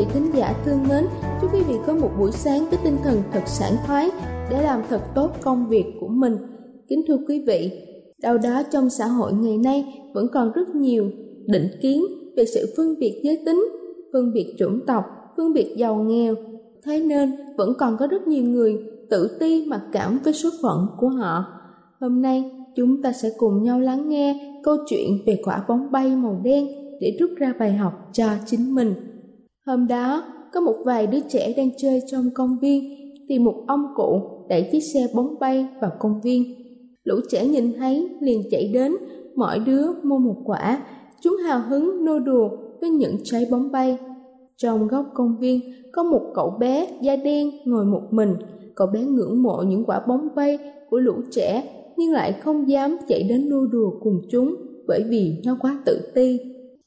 Vị thính giả thương mến, chúc quý vị có một buổi sáng với tinh thần thật sảng khoái để làm thật tốt công việc của mình. Kính thưa quý vị, đâu đó trong xã hội ngày nay vẫn còn rất nhiều định kiến về sự phân biệt giới tính, phân biệt chủng tộc, phân biệt giàu nghèo. Thế nên vẫn còn có rất nhiều người tự ti mặc cảm với số phận của họ. Hôm nay chúng ta sẽ cùng nhau lắng nghe câu chuyện về quả bóng bay màu đen để rút ra bài học cho chính mình. Hôm đó, có một vài đứa trẻ đang chơi trong công viên thì một ông cụ đẩy chiếc xe bóng bay vào công viên. Lũ trẻ nhìn thấy liền chạy đến, mỗi đứa mua một quả, chúng hào hứng nô đùa với những trái bóng bay. Trong góc công viên có một cậu bé da đen ngồi một mình, cậu bé ngưỡng mộ những quả bóng bay của lũ trẻ nhưng lại không dám chạy đến nô đùa cùng chúng bởi vì nó quá tự ti.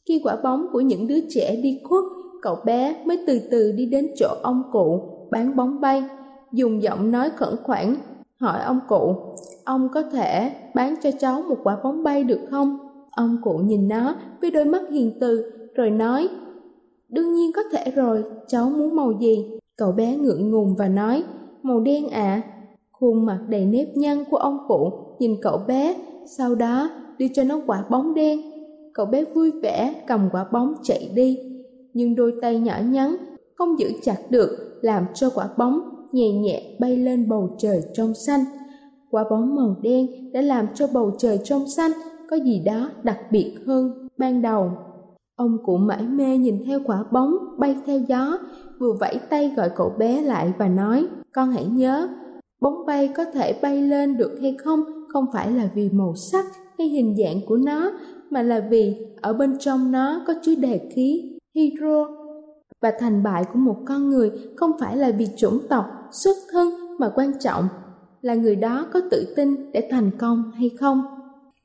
Khi quả bóng của những đứa trẻ đi khuất cậu bé mới từ từ đi đến chỗ ông cụ bán bóng bay, dùng giọng nói khẩn khoản hỏi ông cụ, ông có thể bán cho cháu một quả bóng bay được không? Ông cụ nhìn nó với đôi mắt hiền từ rồi nói, đương nhiên có thể rồi, cháu muốn màu gì? Cậu bé ngượng ngùng và nói, màu đen ạ. À. Khuôn mặt đầy nếp nhăn của ông cụ nhìn cậu bé, sau đó đưa cho nó quả bóng đen. Cậu bé vui vẻ cầm quả bóng chạy đi nhưng đôi tay nhỏ nhắn không giữ chặt được làm cho quả bóng nhẹ nhẹ bay lên bầu trời trong xanh. Quả bóng màu đen đã làm cho bầu trời trong xanh có gì đó đặc biệt hơn ban đầu. Ông cụ mãi mê nhìn theo quả bóng bay theo gió, vừa vẫy tay gọi cậu bé lại và nói, con hãy nhớ, bóng bay có thể bay lên được hay không không phải là vì màu sắc hay hình dạng của nó, mà là vì ở bên trong nó có chứa đề khí hydro. Và thành bại của một con người không phải là vì chủng tộc, xuất thân mà quan trọng là người đó có tự tin để thành công hay không.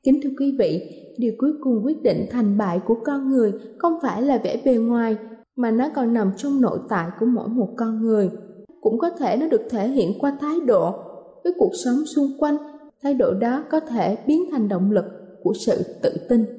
Kính thưa quý vị, điều cuối cùng quyết định thành bại của con người không phải là vẻ bề ngoài, mà nó còn nằm trong nội tại của mỗi một con người. Cũng có thể nó được thể hiện qua thái độ, với cuộc sống xung quanh. Thái độ đó có thể biến thành động lực của sự tự tin.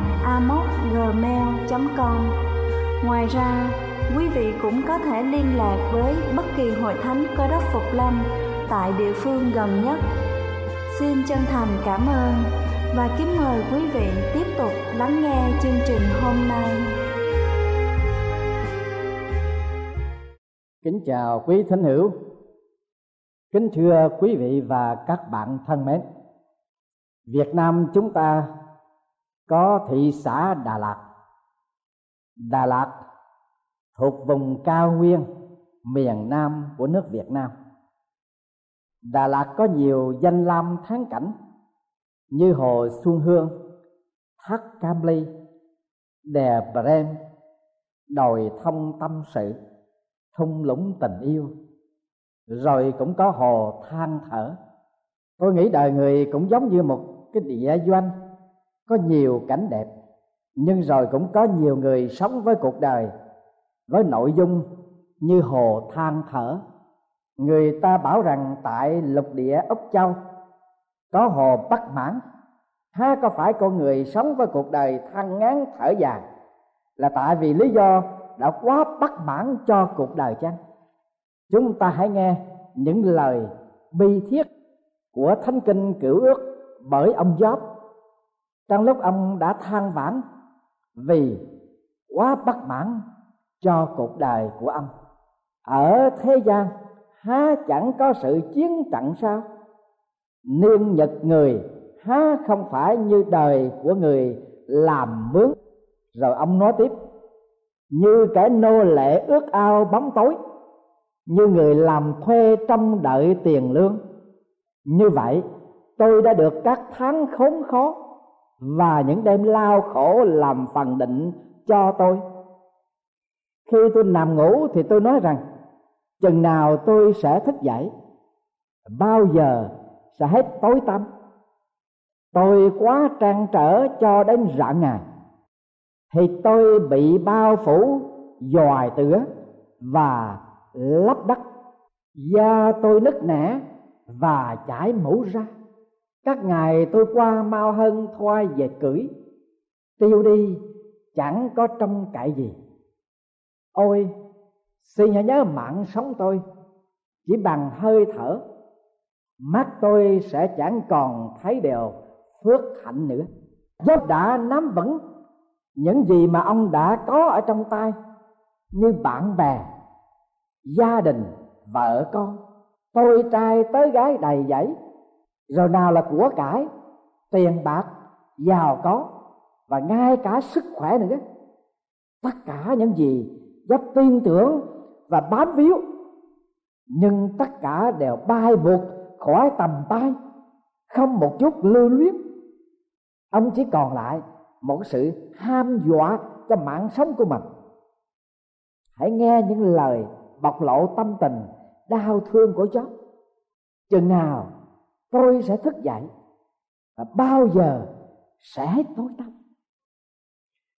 amocgmail.com Ngoài ra, quý vị cũng có thể liên lạc với bất kỳ hội thánh cơ đốc Phục Lâm tại địa phương gần nhất. Xin chân thành cảm ơn và kính mời quý vị tiếp tục lắng nghe chương trình hôm nay. Kính chào quý thính hữu. Kính thưa quý vị và các bạn thân mến. Việt Nam chúng ta có thị xã Đà Lạt. Đà Lạt thuộc vùng cao nguyên miền Nam của nước Việt Nam. Đà Lạt có nhiều danh lam thắng cảnh như hồ Xuân Hương, thác Cam Ly, đè Brem, đồi thông tâm sự, thung lũng tình yêu, rồi cũng có hồ than thở. Tôi nghĩ đời người cũng giống như một cái địa doanh có nhiều cảnh đẹp, nhưng rồi cũng có nhiều người sống với cuộc đời với nội dung như hồ than thở. Người ta bảo rằng tại lục địa úc châu có hồ bắc mãn ha có phải con người sống với cuộc đời than ngán thở dài là tại vì lý do đã quá bất mãn cho cuộc đời chăng? Chúng ta hãy nghe những lời bi thiết của thánh kinh cửu ước bởi ông gióp trong lúc ông đã than vãn, vì quá bất mãn cho cuộc đời của ông, ở thế gian há chẳng có sự chiến trận sao? Niên nhật người há không phải như đời của người làm mướn. Rồi ông nói tiếp, như kẻ nô lệ ước ao bóng tối, như người làm thuê trong đợi tiền lương. Như vậy, tôi đã được các tháng khốn khó và những đêm lao khổ làm phần định cho tôi. Khi tôi nằm ngủ thì tôi nói rằng, chừng nào tôi sẽ thức dậy, bao giờ sẽ hết tối tăm. Tôi quá trăn trở cho đến rạng ngày thì tôi bị bao phủ dòi tửa và lấp đất. Da tôi nứt nẻ và chảy mũ ra các ngày tôi qua mau hơn thoai về cưỡi. Tiêu đi, chẳng có trông cậy gì. Ôi, xin hãy nhớ mạng sống tôi. Chỉ bằng hơi thở, mắt tôi sẽ chẳng còn thấy đều phước hạnh nữa. Dốt đã nắm vững, những gì mà ông đã có ở trong tay, như bạn bè, gia đình, vợ con. Tôi trai tới gái đầy dẫy rồi nào là của cải, tiền bạc, giàu có, và ngay cả sức khỏe nữa. Tất cả những gì dốc tin tưởng và bám víu, nhưng tất cả đều bay vụt khỏi tầm tay, không một chút lưu luyến. Ông chỉ còn lại một sự ham dọa cho mạng sống của mình. Hãy nghe những lời bộc lộ tâm tình, đau thương của chó chừng nào tôi sẽ thức dậy và bao giờ sẽ tối tăm.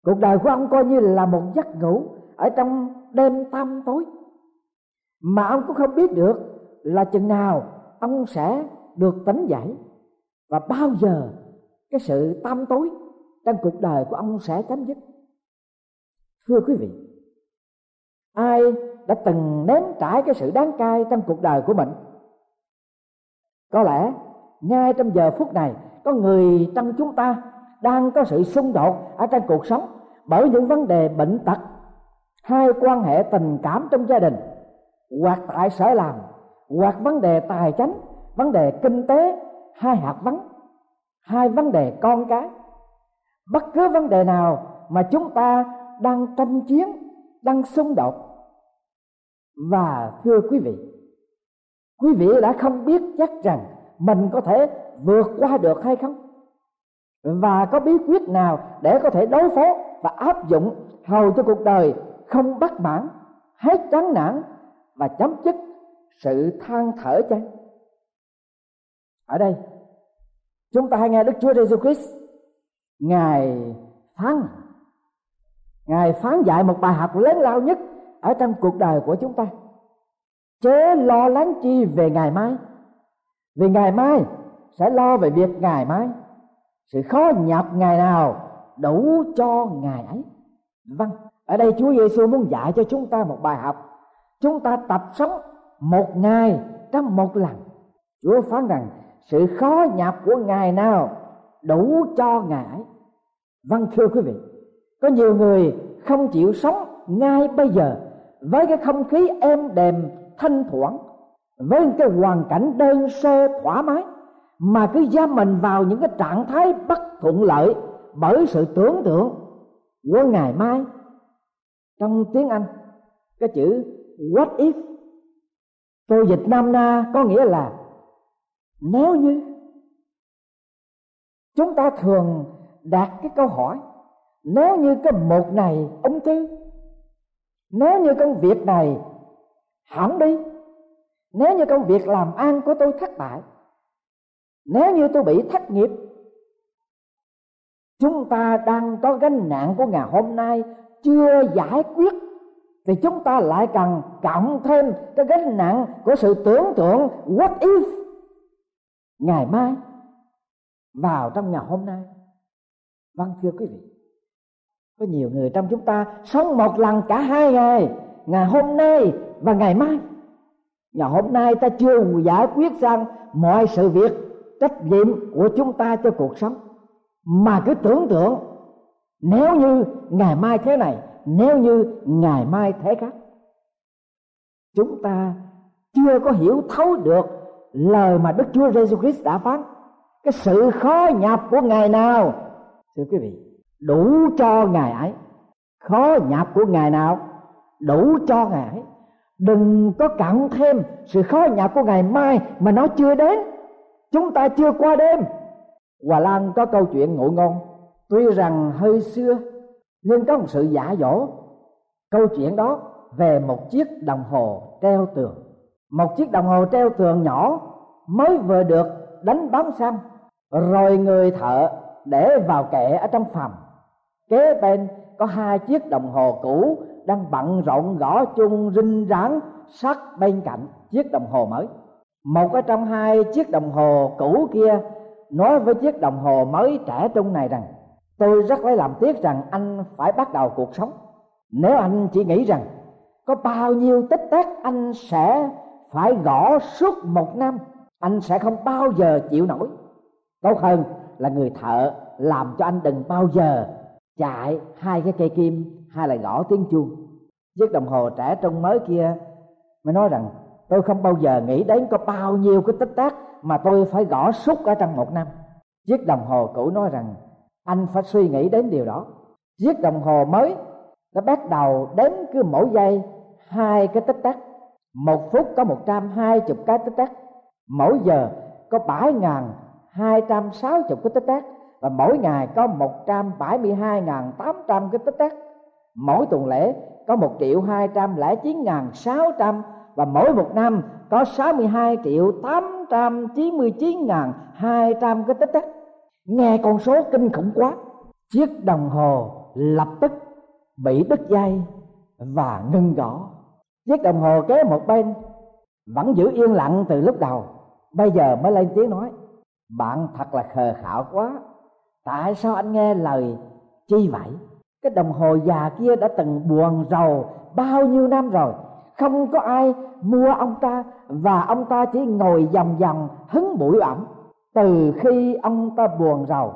Cuộc đời của ông coi như là một giấc ngủ ở trong đêm tăm tối. Mà ông cũng không biết được là chừng nào ông sẽ được tỉnh dậy và bao giờ cái sự tăm tối trong cuộc đời của ông sẽ chấm dứt. Thưa quý vị, ai đã từng nếm trải cái sự đáng cay trong cuộc đời của mình? Có lẽ, ngay trong giờ phút này, có người trong chúng ta đang có sự xung đột ở trong cuộc sống bởi những vấn đề bệnh tật, hai quan hệ tình cảm trong gia đình, hoặc tại sở làm, hoặc vấn đề tài chính, vấn đề kinh tế, hai hạt vấn hai vấn đề con cái. Bất cứ vấn đề nào mà chúng ta đang tranh chiến, đang xung đột. Và thưa quý vị quý vị đã không biết chắc rằng mình có thể vượt qua được hay không? Và có bí quyết nào để có thể đối phó và áp dụng hầu cho cuộc đời không bất mãn, hết chán nản và chấm dứt sự than thở chăng? Ở đây, chúng ta hay nghe đức chúa giêsu christ. Ngài phán ngài phán dạy một bài học lớn lao nhất ở trong cuộc đời của chúng ta chớ lo lắng chi về ngày mai. Vì ngày mai sẽ lo về việc ngày mai. Sự khó nhập ngày nào đủ cho ngày ấy. Vâng ở đây Chúa Giêsu muốn dạy cho chúng ta một bài học. Chúng ta tập sống một ngày trong một lần. Chúa phán rằng sự khó nhập của ngày nào đủ cho ngày ấy. Vâng thưa quý vị, có nhiều người không chịu sống ngay bây giờ với cái không khí êm đềm thanh thoảng với cái hoàn cảnh đơn sơ, thoải mái, mà cứ giam mình vào những cái trạng thái bất thuận lợi bởi sự tưởng tượng của ngày mai. Trong tiếng anh, cái chữ what if tôi dịch nam na có nghĩa là nếu như chúng ta thường đặt cái câu hỏi, nếu như cái một này ung thư, nếu như công việc này hỏng đi. Nếu như công việc làm ăn của tôi thất bại, nếu như tôi bị thất nghiệp, chúng ta đang có gánh nặng của ngày hôm nay chưa giải quyết, thì chúng ta lại cần cộng thêm cái gánh nặng của sự tưởng tượng what if ngày mai, vào trong ngày hôm nay. Vâng thưa quý vị, có nhiều người trong chúng ta sống một lần cả hai ngày. Ngày hôm nay và ngày mai ngày hôm nay ta chưa giải quyết xong mọi sự việc, trách nhiệm của chúng ta cho cuộc sống. Mà cứ tưởng tượng, nếu như ngày mai thế này, nếu như ngày mai thế khác, chúng ta chưa có hiểu thấu được lời mà Đức Chúa Giêsu Christ đã phán. Cái sự khó nhập của ngày nào, thưa quý vị, đủ cho ngày ấy. Khó nhập của ngày nào, đủ cho ngày ấy đừng có cặn thêm sự khó nhọc của ngày mai mà nó chưa đến. Chúng ta chưa qua đêm. Hòa lan có câu chuyện ngụ ngôn. Tuy rằng hơi xưa, nhưng có một sự giả dỗ. Câu chuyện đó về một chiếc đồng hồ treo tường. Một chiếc đồng hồ treo tường nhỏ mới vừa được đánh bóng xong rồi người thợ để vào kệ ở trong phòng. Kế bên có hai chiếc đồng hồ cũ đang bận rộn gõ chung rinh ráng sát bên cạnh chiếc đồng hồ mới. Một ở trong hai chiếc đồng hồ cũ kia nói với chiếc đồng hồ mới trẻ trung này rằng, tôi rất lấy làm tiếc rằng anh phải bắt đầu cuộc sống. Nếu anh chỉ nghĩ rằng có bao nhiêu tích tắc anh sẽ phải gõ suốt một năm, anh sẽ không bao giờ chịu nổi. Tốt hơn là người thợ làm cho anh đừng bao giờ chạy hai cái cây kim hay là gõ tiếng chuông. Chiếc đồng hồ trẻ trong mới kia mới nói rằng, tôi không bao giờ nghĩ đến có bao nhiêu cái tích tắc mà tôi phải gõ suốt ở trong một năm. Chiếc đồng hồ cũ nói rằng, anh phải suy nghĩ đến điều đó. Chiếc đồng hồ mới nó bắt đầu đếm cứ mỗi giây hai cái tích tắc. Một phút có một trăm hai chục cái tích tắc. Mỗi giờ có bảy ngàn hai trăm sáu chục cái tích tắc. Và mỗi ngày có một trăm bảy mươi hai ngàn tám trăm cái tích tắc mỗi tuần lễ có một triệu hai trăm lẻ chín ngàn sáu trăm và mỗi một năm có 62 triệu 899 ngàn 200 cái tích tắc nghe con số kinh khủng quá, chiếc đồng hồ lập tức bị đứt dây và ngưng gõ. Chiếc đồng hồ kế một bên vẫn giữ yên lặng từ lúc đầu, bây giờ mới lên tiếng nói, bạn thật là khờ khạo quá, tại sao anh nghe lời chi vậy? Cái đồng hồ già kia đã từng buồn rầu bao nhiêu năm rồi. Không có ai mua ông ta và ông ta chỉ ngồi vòng vòng hứng bụi ẩm. Từ khi ông ta buồn rầu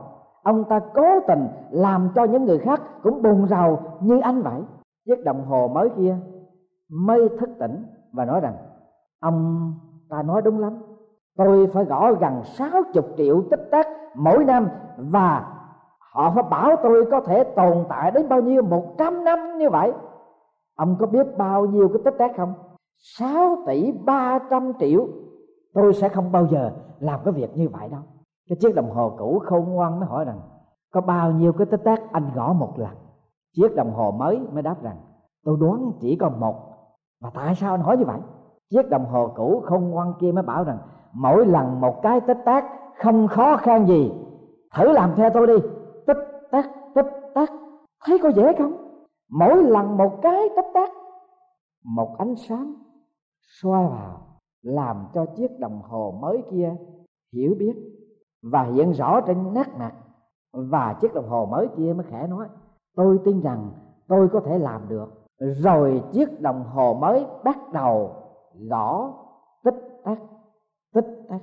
ông ta cố tình làm cho những người khác cũng buồn rầu như anh vậy. Chiếc đồng hồ mới kia mới thức tỉnh và nói rằng, ông ta nói đúng lắm. Tôi phải gõ gần sáu chục triệu tích tắc mỗi năm và họ phải bảo tôi có thể tồn tại đến bao nhiêu, một trăm năm như vậy. Ông có biết bao nhiêu cái tích tắc không? 6 tỷ 300 triệu. Tôi sẽ không bao giờ làm cái việc như vậy đâu. Cái chiếc đồng hồ cũ khôn ngoan mới hỏi rằng, có bao nhiêu cái tích tắc anh gõ một lần? Chiếc đồng hồ mới mới đáp rằng, tôi đoán chỉ có một. Và tại sao anh hỏi như vậy? Chiếc đồng hồ cũ không ngoan kia mới bảo rằng, mỗi lần một cái tích tắc không khó khăn gì, thử làm theo tôi đi thấy có dễ không? Mỗi lần một cái tích tắc một ánh sáng soi vào, làm cho chiếc đồng hồ mới kia hiểu biết và hiện rõ trên nét mặt. Và chiếc đồng hồ mới kia mới khẽ nói, tôi tin rằng tôi có thể làm được. Rồi chiếc đồng hồ mới bắt đầu gõ, tích tắc tích tắc.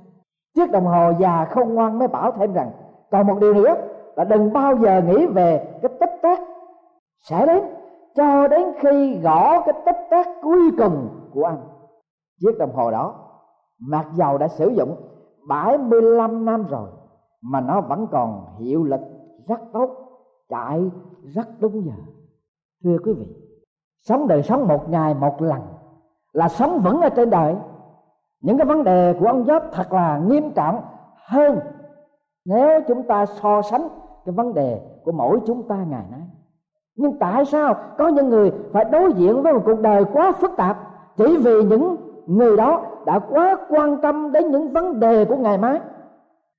Chiếc đồng hồ già không ngoan mới bảo thêm rằng, còn một điều nữa, là đừng bao giờ nghĩ về cái tích tắc sẽ đến, cho đến khi gõ cái tích tắc cuối cùng của anh chiếc đồng hồ đó, mặc dầu đã sử dụng 75 năm rồi, mà nó vẫn còn hiệu lực rất tốt, chạy rất đúng giờ. Thưa quý vị, sống đời sống một ngày một lần là sống vững ở trên đời. Những cái vấn đề của ông Gióp thật là nghiêm trọng hơn nếu chúng ta so sánh cái vấn đề của mỗi chúng ta ngày nay nhưng tại sao có những người phải đối diện với một cuộc đời quá phức tạp chỉ vì những người đó đã quá quan tâm đến những vấn đề của ngày mai?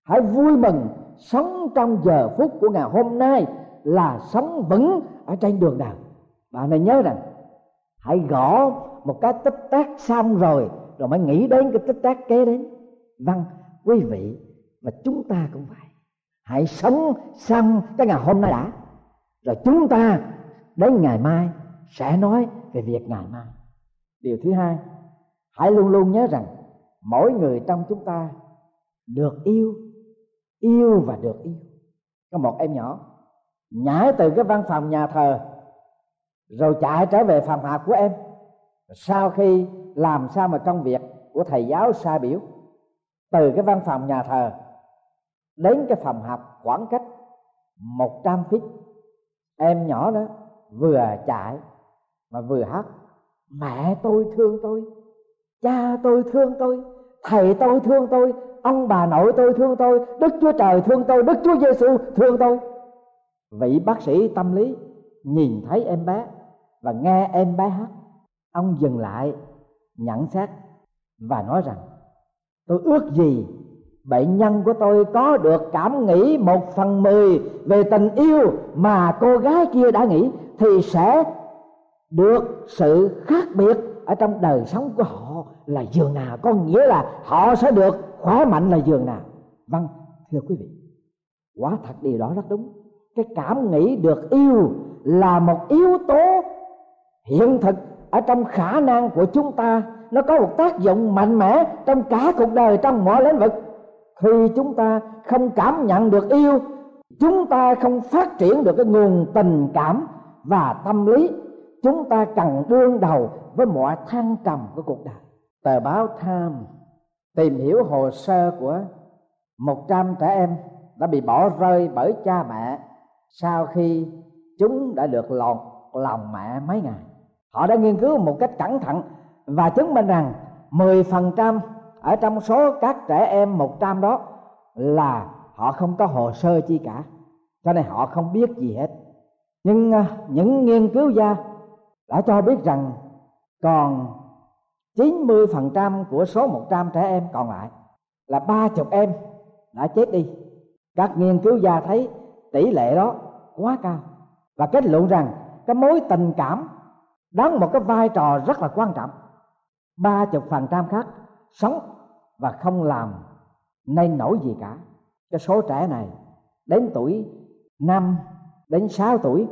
Hãy vui mừng sống trong giờ phút của ngày hôm nay là sống vững ở trên đường đạo bạn nên nhớ rằng, hãy gõ một cái tích tác xong rồi rồi mới nghĩ đến cái tích tác kế đến. Vâng quý vị và chúng ta cũng vậy. Hãy sống xong cái ngày hôm nay đã rồi chúng ta đến ngày mai sẽ nói về việc ngày mai. Điều thứ hai, hãy luôn luôn nhớ rằng mỗi người trong chúng ta được yêu yêu và được yêu. Có một em nhỏ nhảy từ cái văn phòng nhà thờ rồi chạy trở về phòng học của em. Sau khi làm sao mà công việc của thầy giáo sai biểu, từ cái văn phòng nhà thờ đến cái phòng học khoảng cách 100 feet em nhỏ đó vừa chạy mà vừa hát, mẹ tôi thương tôi, cha tôi thương tôi, thầy tôi thương tôi, ông bà nội tôi thương tôi, đức chúa trời thương tôi, đức chúa giêsu thương tôi. Vị bác sĩ tâm lý nhìn thấy em bé và nghe em bé hát, ông dừng lại nhận xét và nói rằng, tôi ước gì bệnh nhân của tôi có được cảm nghĩ một phần mười về tình yêu mà cô gái kia đã nghĩ, thì sẽ được sự khác biệt ở trong đời sống của họ là giường nào. Có nghĩa là họ sẽ được khỏe mạnh là giường nào. Vâng thưa quý vị, quả thật điều đó rất đúng. Cái cảm nghĩ được yêu là một yếu tố hiện thực ở trong khả năng của chúng ta. Nó có một tác dụng mạnh mẽ trong cả cuộc đời, trong mọi lĩnh vực khi chúng ta không cảm nhận được yêu, chúng ta không phát triển được cái nguồn tình cảm và tâm lý chúng ta cần đương đầu với mọi thăng trầm của cuộc đời tờ báo Time tìm hiểu hồ sơ của 100 trẻ em đã bị bỏ rơi bởi cha mẹ sau khi chúng đã được lọt lòng mẹ mấy ngày. Họ đã nghiên cứu một cách cẩn thận và chứng minh rằng 10% ở trong số các trẻ em 100 đó là họ không có hồ sơ chi cả, cho nên họ không biết gì hết. Nhưng à, những nghiên cứu gia đã cho biết rằng còn 90% của số 100 trẻ em còn lại là ba chục em đã chết đi. Các nghiên cứu gia thấy tỷ lệ đó quá cao và kết luận rằng cái mối tình cảm đóng một cái vai trò rất là quan trọng. Ba chục phần trăm khác sống và không làm nên nổi gì cả. Cái số trẻ này đến tuổi năm đến sáu tuổi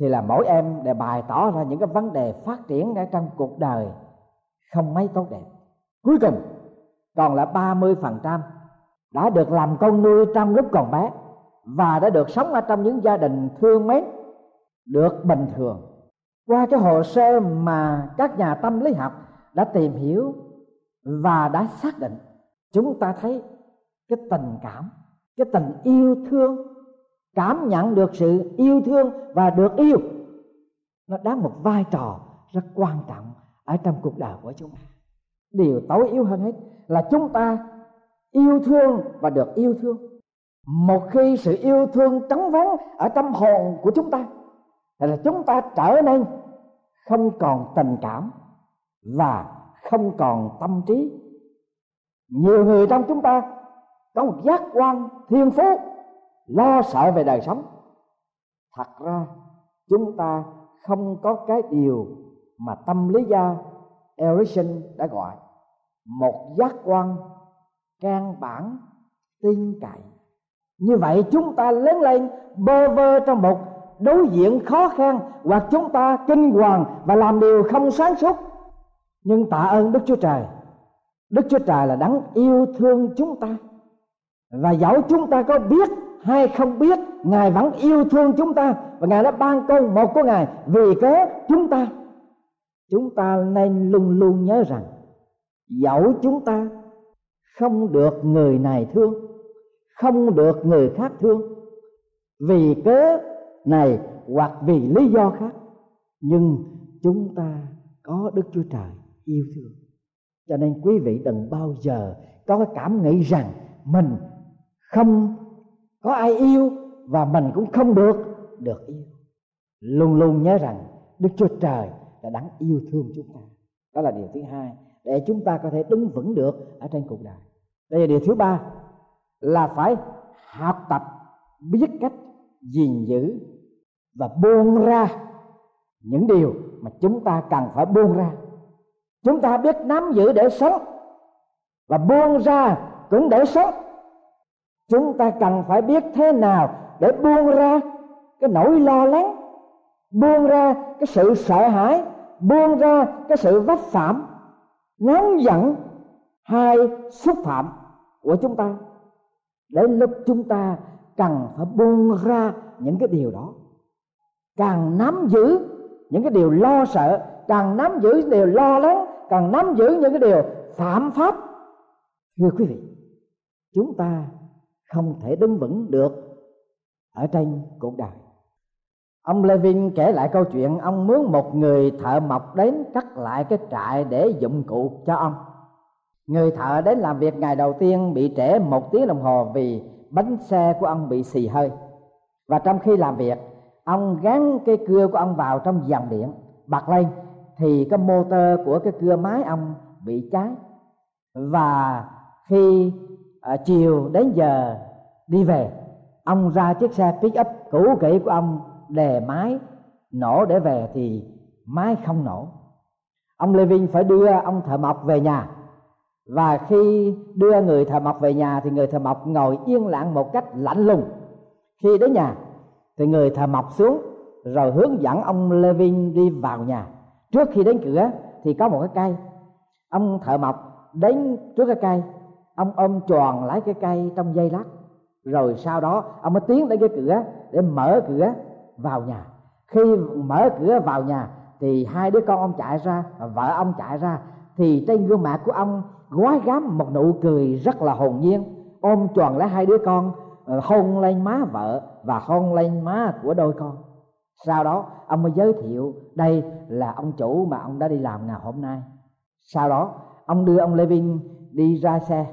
thì là mỗi em để bày tỏ ra những cái vấn đề phát triển ở trong cuộc đời không mấy tốt đẹp. Cuối cùng, còn là ba mươi phần trăm đã được làm con nuôi trong lúc còn bé và đã được sống ở trong những gia đình thương mến, được bình thường. Qua cái hồ sơ mà các nhà tâm lý học đã tìm hiểu và đã xác định chúng ta thấy cái tình cảm, cái tình yêu thương, cảm nhận được sự yêu thương và được yêu, nó đóng một vai trò rất quan trọng ở trong cuộc đời của chúng ta. Điều tối yếu hơn hết là chúng ta yêu thương và được yêu thương. Một khi sự yêu thương trống vắng ở trong hồn của chúng ta, thì là chúng ta trở nên không còn tình cảm và không còn tâm trí. Nhiều người trong chúng ta có một giác quan thiên phú, lo sợ về đời sống. Thật ra, chúng ta không có cái điều mà tâm lý gia Erickson đã gọi một giác quan căn bản, tin cậy. Như vậy chúng ta lớn lên, bơ vơ trong một đối diện khó khăn, hoặc chúng ta kinh hoàng và làm điều không sáng suốt nhưng tạ ơn đức chúa trời. Đức chúa trời là đấng yêu thương chúng ta. Và dẫu chúng ta có biết hay không biết, ngài vẫn yêu thương chúng ta. Và ngài đã ban con một của ngài vì cớ chúng ta. Chúng ta nên luôn luôn nhớ rằng, dẫu chúng ta không được người này thương, không được người khác thương, vì cớ này hoặc vì lý do khác, nhưng chúng ta có đức chúa trời yêu thương. Cho nên quý vị đừng bao giờ có cái cảm nghĩ rằng mình không có ai yêu và mình cũng không được được yêu. Luôn luôn nhớ rằng đức chúa trời đã đáng yêu thương chúng ta. Đó là điều thứ hai để chúng ta có thể đứng vững được ở trên cuộc đời. Bây giờ điều thứ ba, là phải học tập, biết cách gìn giữ và buông ra những điều mà chúng ta cần phải buông ra chúng ta biết nắm giữ để sống. Và buông ra cũng để sống. Chúng ta cần phải biết thế nào để buông ra cái nỗi lo lắng, buông ra cái sự sợ hãi, buông ra cái sự vấp phạm, nóng giận hay xúc phạm của chúng ta. Để lúc chúng ta cần phải buông ra những cái điều đó. Càng nắm giữ những cái điều lo sợ, càng nắm giữ điều lo lắng càng nắm giữ những cái điều phạm pháp. Thưa quý vị, chúng ta không thể đứng vững được ở trên cuộc đời. Ông Levin kể lại câu chuyện ông mướn một người thợ mộc đến cắt lại cái trại để dụng cụ cho ông. Người thợ đến làm việc ngày đầu tiên bị trễ một tiếng đồng hồ vì bánh xe của ông bị xì hơi. Và trong khi làm việc, ông gắn cái cưa của ông vào trong dàn điện, bật lên thì cái motor của cái cưa máy ông bị cháy. Và khi à, chiều đến giờ đi về ông ra chiếc xe pick up cũ kỹ của ông đề máy nổ để về thì máy không nổ. Ông Levin phải đưa ông thợ mộc về nhà. Và khi đưa người thợ mộc về nhà thì người thợ mộc ngồi yên lặng một cách lạnh lùng. Khi đến nhà thì người thợ mộc xuống rồi hướng dẫn ông Levin đi vào nhà trước khi đến cửa thì có một cái cây. Ông thợ mộc đến trước cái cây. Ông ôm tròn lấy cái cây trong dây lát. Rồi sau đó, ông mới tiến đến cái cửa để mở cửa vào nhà. Khi mở cửa vào nhà thì hai đứa con ông chạy ra, vợ ông chạy ra, thì trên gương mặt của ông gói gắm một nụ cười rất là hồn nhiên. Ôm tròn lấy hai đứa con ờ, hôn lên má vợ và hôn lên má của đôi con sau đó, ông mới giới thiệu, đây là ông chủ mà ông đã đi làm ngày hôm nay. Sau đó, ông đưa ông Levin đi ra xe.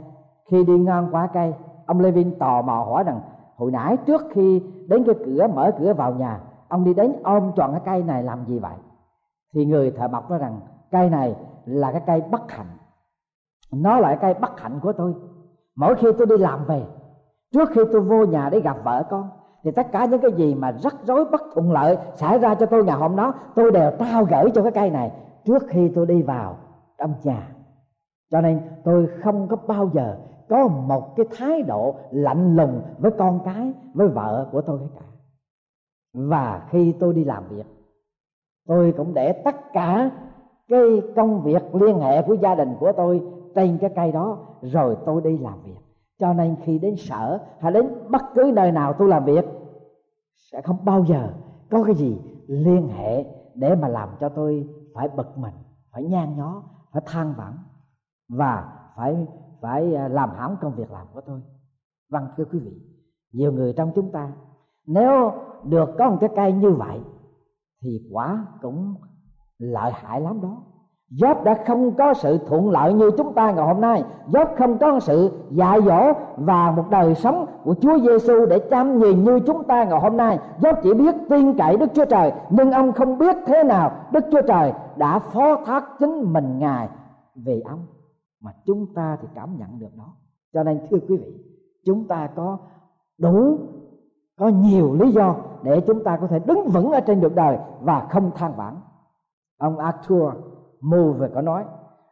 Khi đi ngang qua cây, ông Levin tò mò hỏi rằng, hồi nãy trước khi đến cái cửa, mở cửa vào nhà, ông đi đến ôm tròn cái cây này làm gì vậy? Thì người thợ mộc nói rằng, cây này là cái cây bất hạnh. Nó là cái cây bất hạnh của tôi. Mỗi khi tôi đi làm về, trước khi tôi vô nhà để gặp vợ con thì tất cả những cái gì mà rắc rối, bất thuận lợi xảy ra cho tôi ngày hôm đó, tôi đều trao gửi cho cái cây này trước khi tôi đi vào trong nhà. Cho nên tôi không có bao giờ có một cái thái độ lạnh lùng với con cái, với vợ của tôi cả. Và khi tôi đi làm việc, tôi cũng để tất cả cái công việc liên hệ của gia đình của tôi trên cái cây đó, rồi tôi đi làm việc cho nên khi đến sở hay đến bất cứ nơi nào tôi làm việc, sẽ không bao giờ có cái gì liên hệ để mà làm cho tôi phải bực mình, phải nhan nhó, phải than vãn và phải phải à, làm hỏng công việc làm của tôi. Vâng thưa quý vị, nhiều người trong chúng ta nếu được có một cái cây như vậy thì quả cũng lợi hại lắm đó. Job đã không có sự thuận lợi như chúng ta ngày hôm nay. Job không có sự dạy dỗ và một đời sống của Chúa Giêsu để chăm nhìn như chúng ta ngày hôm nay. Job chỉ biết tin cậy Đức Chúa Trời, Nhưng ông không biết thế nào Đức Chúa Trời đã phó thác chính mình Ngài về ông. Mà chúng ta thì cảm nhận được đó. Cho nên, thưa quý vị, Chúng ta có đủ, Có nhiều lý do để chúng ta có thể đứng vững ở trên được đời Và không than vãn. Ông Arthur mù về có nói,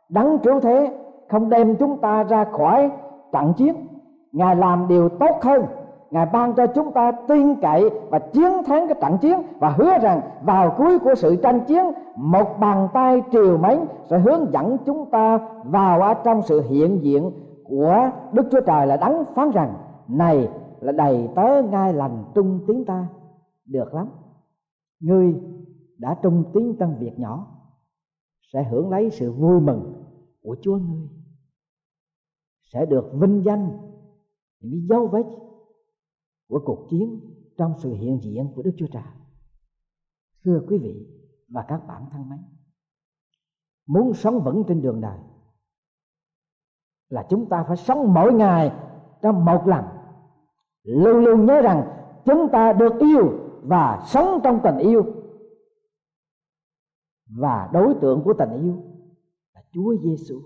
đấng cứu thế không đem chúng ta ra khỏi trận chiến. Ngài làm điều tốt hơn. Ngài ban cho chúng ta tin cậy và chiến thắng cái trận chiến và hứa rằng vào cuối của sự tranh chiến, một bàn tay triều mến sẽ hướng dẫn chúng ta vào ở trong sự hiện diện của đức chúa trời là đấng phán rằng, này là đầy tớ ngai lành trung tiếng ta. Được lắm. Ngươi đã trung tiếng trong việc nhỏ sẽ hưởng lấy sự vui mừng của chúa ngươi. Sẽ được vinh danh những dấu vết của cuộc chiến trong sự hiện diện của đức chúa trời. Thưa quý vị và các bạn thân mến, muốn sống vững trên đường đời là chúng ta phải sống mỗi ngày trong một lần luôn luôn nhớ rằng chúng ta được yêu và sống trong tình yêu và đối tượng của tình yêu là Chúa Giêsu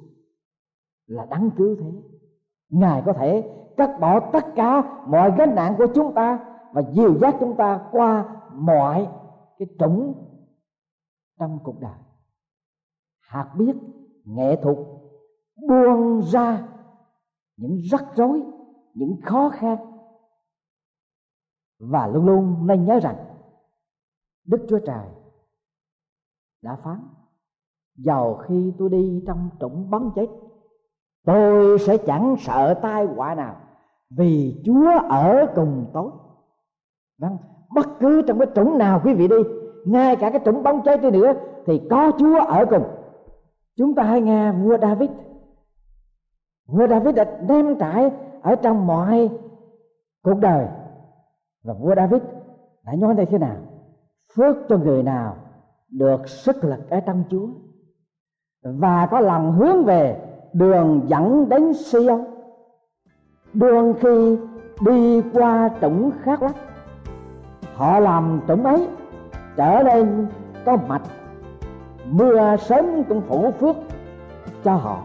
là đấng cứu thế. Ngài có thể cắt bỏ tất cả mọi gánh nặng của chúng ta và dìu dắt chúng ta qua mọi cái trũng trong cuộc đời. Hạt biết, nghệ thuật, buông ra những rắc rối, những khó khăn. Và luôn luôn nên nhớ rằng đức chúa trời đã phán, vào khi tôi đi trong trũng bắn chết, tôi sẽ chẳng sợ tai họa nào, vì chúa ở cùng tôi. Vâng bất cứ trong cái trũng nào quý vị đi, ngay cả cái trũng bóng chết đi nữa, thì có chúa ở cùng. Chúng ta hãy nghe vua david. Vua david đã đem trải ở trong mọi cuộc đời. Và vua david đã nói đây thế nào? Phước cho người nào được sức lực ở trong chúa. Và có lòng hướng về đường dẫn đến Siêu đường khi đi qua trũng khác lắm. Họ làm trũng ấy, trở nên có mạch. Mưa sớm cũng phủ phước cho họ.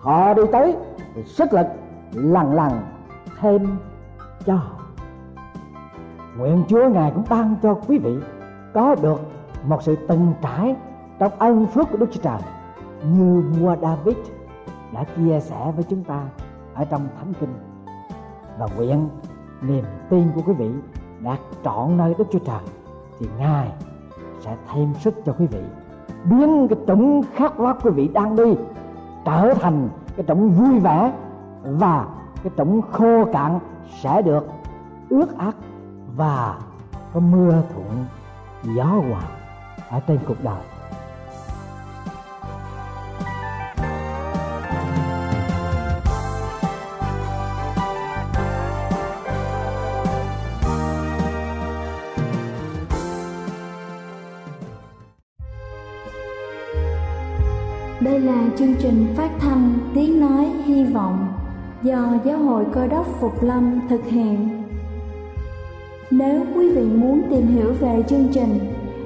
Họ đi tới thì sức lực lần lần thêm cho họ. Nguyện chúa ngài cũng ban cho quý vị có được một sự từng trải trong ân phước của đức chúa trời như vua david đã chia sẻ với chúng ta ở trong thánh kinh. Và nguyện niềm tin của quý vị đạt trọn nơi đức chúa trời thì ngài sẽ thêm sức cho quý vị biến cái trũng khát lót quý vị đang đi trở thành cái trũng vui vẻ và cái trũng khô cạn sẽ được ướt át và có mưa thuận gió hòa ở trên cuộc đời Đây là chương trình phát thanh Tiếng Nói Hy Vọng do Giáo hội Cơ đốc Phục Lâm thực hiện. Nếu quý vị muốn tìm hiểu về chương trình